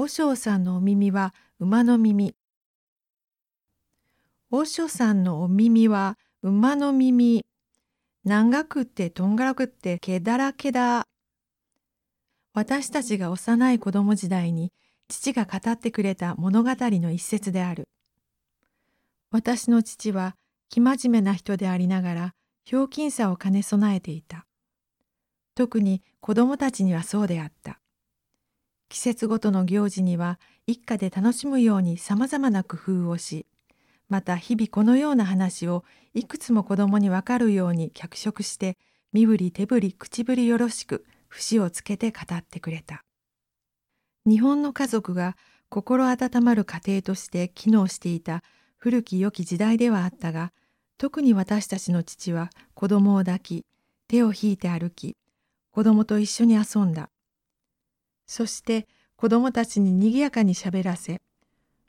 和尚さんのお耳は馬の耳。和尚さんのお耳は馬の耳。長くってとんがらくって毛だらけだ。私たちが幼い子供時代に父が語ってくれた物語の一節である。私の父は生真面目な人でありながらひょうきんさを兼ね備えていた。特に子供たちにはそうであった。季節ごとの行事には一家で楽しむようにさまざまな工夫をし、また日々このような話をいくつも子供にわかるように脚色して、身振り手振り口ぶりよろしく節をつけて語ってくれた。日本の家族が心温まる家庭として機能していた古き良き時代ではあったが、特に私たちの父は子供を抱き、手を引いて歩き、子供と一緒に遊んだ。そして子供たちに賑やかにしゃべらせ、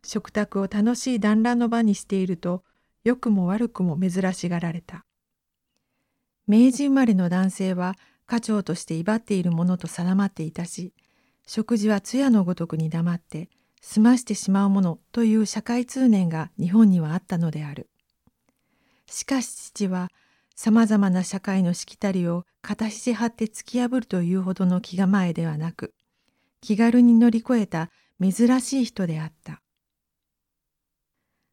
食卓を楽しい団らんの場にしていると、良くも悪くも珍しがられた。明治生まれの男性は家長として威張っているものと定まっていたし、食事は艶のごとくに黙って済ましてしまうものという社会通念が日本にはあったのである。しかし父はさまざまな社会のしきたりを片肘張って突き破るというほどの気構えではなく、気軽に乗り越えた珍しい人であった。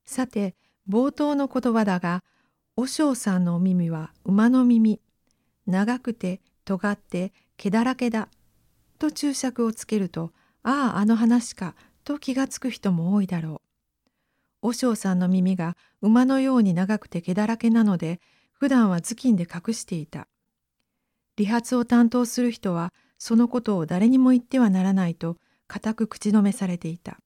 さて、冒頭の言葉だが、和尚さんのお耳は馬の耳、長くて尖って毛だらけだ、と注釈をつけると、ああ、あの話か、と気がつく人も多いだろう。和尚さんの耳が馬のように長くて毛だらけなので、普段は頭巾で隠していた。理髪を担当する人は、そのことを誰にも言ってはならないと固く口止めされていた。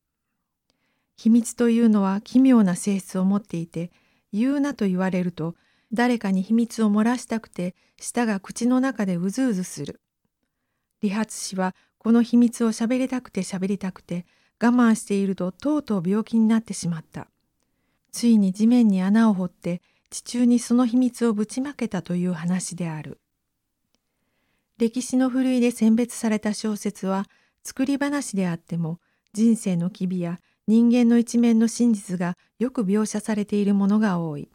秘密というのは奇妙な性質を持っていて言うなと言われると誰かに秘密を漏らしたくて舌が口の中でうずうずする。理髪師はこの秘密を喋りたくて喋りたくて我慢しているととうとう病気になってしまった。ついに地面に穴を掘って地中にその秘密をぶちまけたという話である。歴史のふるいで選別された小説は作り話であっても人生の機微や人間の一面の真実がよく描写されているものが多い。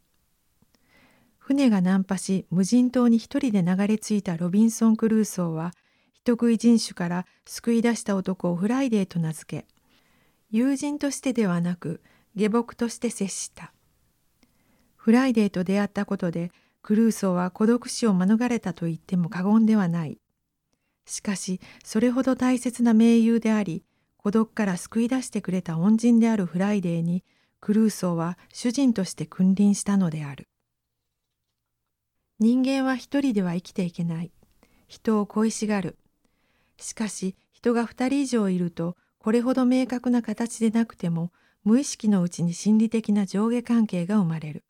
船が難破し無人島に一人で流れ着いたロビンソン・クルーソーは人食い人種から救い出した男をフライデーと名付け友人としてではなく下僕として接した。フライデーと出会ったことでクルーソーは孤独死を免れたと言っても過言ではない。しかし、それほど大切な盟友であり、孤独から救い出してくれた恩人であるフライデーに、クルーソーは主人として君臨したのである。人間は一人では生きていけない。人を恋しがる。しかし、人が二人以上いると、これほど明確な形でなくても、無意識のうちに心理的な上下関係が生まれる。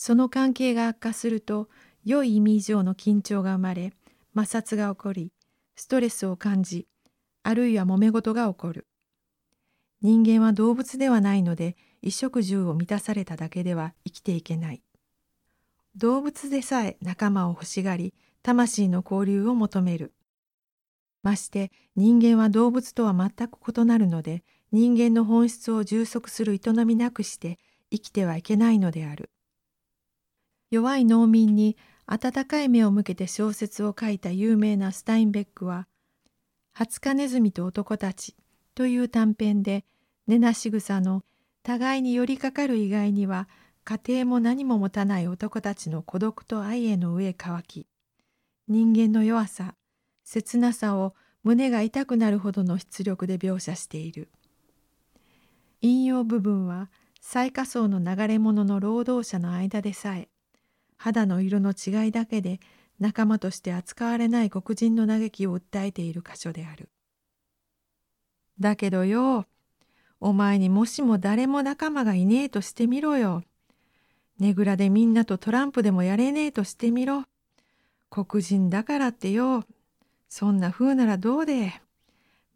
その関係が悪化すると良い意味以上の緊張が生まれ摩擦が起こりストレスを感じあるいは揉め事が起こる。人間は動物ではないので衣食住を満たされただけでは生きていけない。動物でさえ仲間を欲しがり魂の交流を求める。まして人間は動物とは全く異なるので人間の本質を充足する営みなくして生きてはいけないのである。弱い農民に温かい目を向けて小説を書いた有名なスタインベックは「ハツカネズミと男たち」という短編で根なし草の互いに寄りかかる以外には家庭も何も持たない男たちの孤独と愛への上乾き。人間の弱さ切なさを胸が痛くなるほどの出力で描写している。引用部分は最下層の流れ者の労働者の間でさえ肌の色の違いだけで仲間として扱われない黒人の嘆きを訴えている箇所である。だけどよ、お前にもしも誰も仲間がいねえとしてみろよ。ねぐらでみんなとトランプでもやれねえとしてみろ。黒人だからってよ。そんな風ならどうで。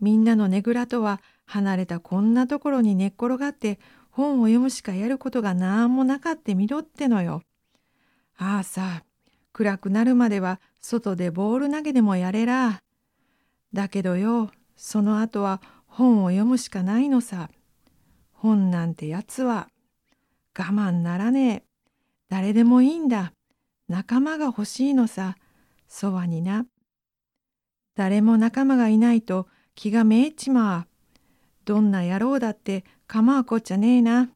みんなのねぐらとは離れたこんなところに寝っ転がって本を読むしかやることがなんもなかってみろってのよ。ああさ、暗くなるまでは外でボール投げでもやれら。だけどよ、その後は本を読むしかないのさ。本なんてやつは我慢ならねえ。誰でもいいんだ。仲間が欲しいのさ。そばにな。誰も仲間がいないと気がめいちまう。どんな野郎だって構うこっちゃねえな。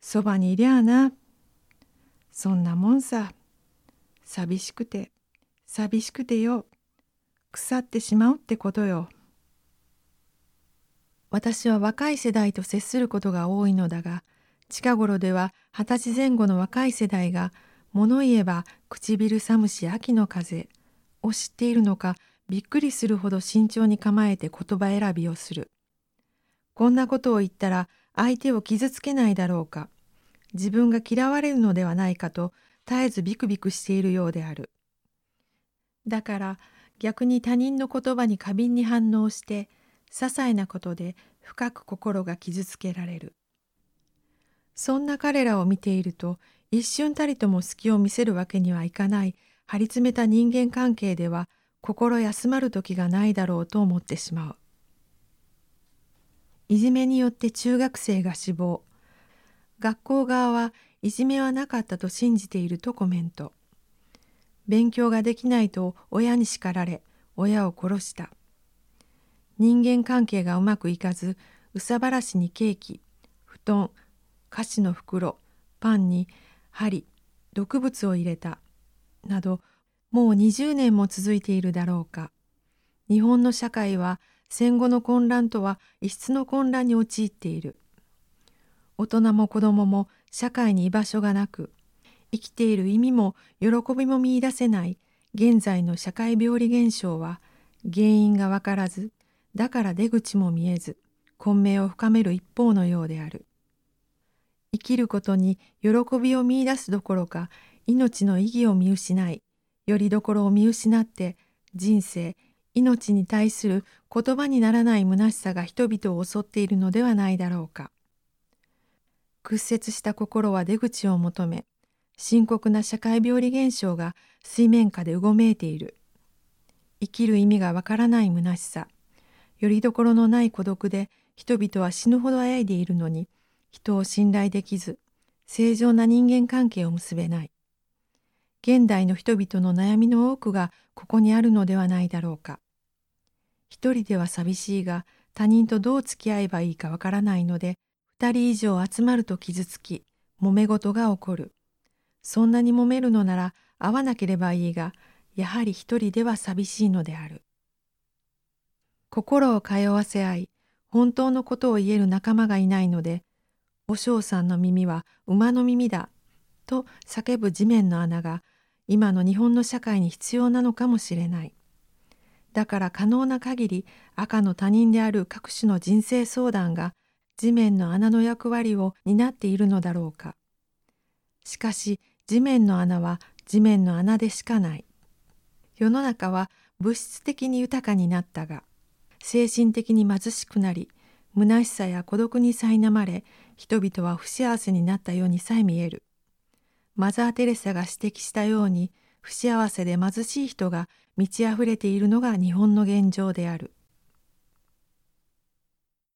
そばにいりゃあな。そんなもんさ。寂しくて、寂しくてよ。腐ってしまうってことよ。私は若い世代と接することが多いのだが、近頃では二十歳前後の若い世代が、物言えば唇寒し秋の風を知っているのかびっくりするほど慎重に構えて言葉選びをする。こんなことを言ったら相手を傷つけないだろうか。自分が嫌われるのではないかと絶えずビクビクしているようである。だから逆に他人の言葉に過敏に反応して些細なことで深く心が傷つけられる。そんな彼らを見ていると一瞬たりとも隙を見せるわけにはいかない張り詰めた人間関係では心休まる時がないだろうと思ってしまう。いじめによって中学生が死亡。学校側はいじめはなかったと信じているとコメント。勉強ができないと親に叱られ、親を殺した。人間関係がうまくいかず、うさばらしにケーキ、布団、菓子の袋、パンに針、毒物を入れた。など、もう20年も続いているだろうか。日本の社会は戦後の混乱とは異質の混乱に陥っている。大人も子供も社会に居場所がなく、生きている意味も喜びも見いだせない現在の社会病理現象は原因がわからず、だから出口も見えず、混迷を深める一方のようである。生きることに喜びを見いだすどころか、命の意義を見失い、よりどころを見失って人生命に対する言葉にならない虚しさが人々を襲っているのではないだろうか。屈折した心は出口を求め深刻な社会病理現象が水面下でうごめいている。生きる意味がわからない虚しさよりどころのない孤独で人々は死ぬほどあやいでいるのに人を信頼できず正常な人間関係を結べない。現代の人々の悩みの多くがここにあるのではないだろうか。一人では寂しいが他人とどう付き合えばいいかわからないので二人以上集まると傷つき揉め事が起こる。そんなに揉めるのなら会わなければいいがやはり一人では寂しいのである。心を通わせ合い本当のことを言える仲間がいないのでお嬢さんの耳は馬の耳だと叫ぶ地面の穴が今の日本の社会に必要なのかもしれない。だから可能な限り赤の他人である各種の人生相談が地面の穴の役割を担っているのだろうか。しかし地面の穴は地面の穴でしかない。世の中は物質的に豊かになったが、精神的に貧しくなり、虚しさや孤独に苛まれ、人々は不幸せになったようにさえ見える。マザー・テレサが指摘したように不幸せで貧しい人が満ち溢れているのが日本の現状である。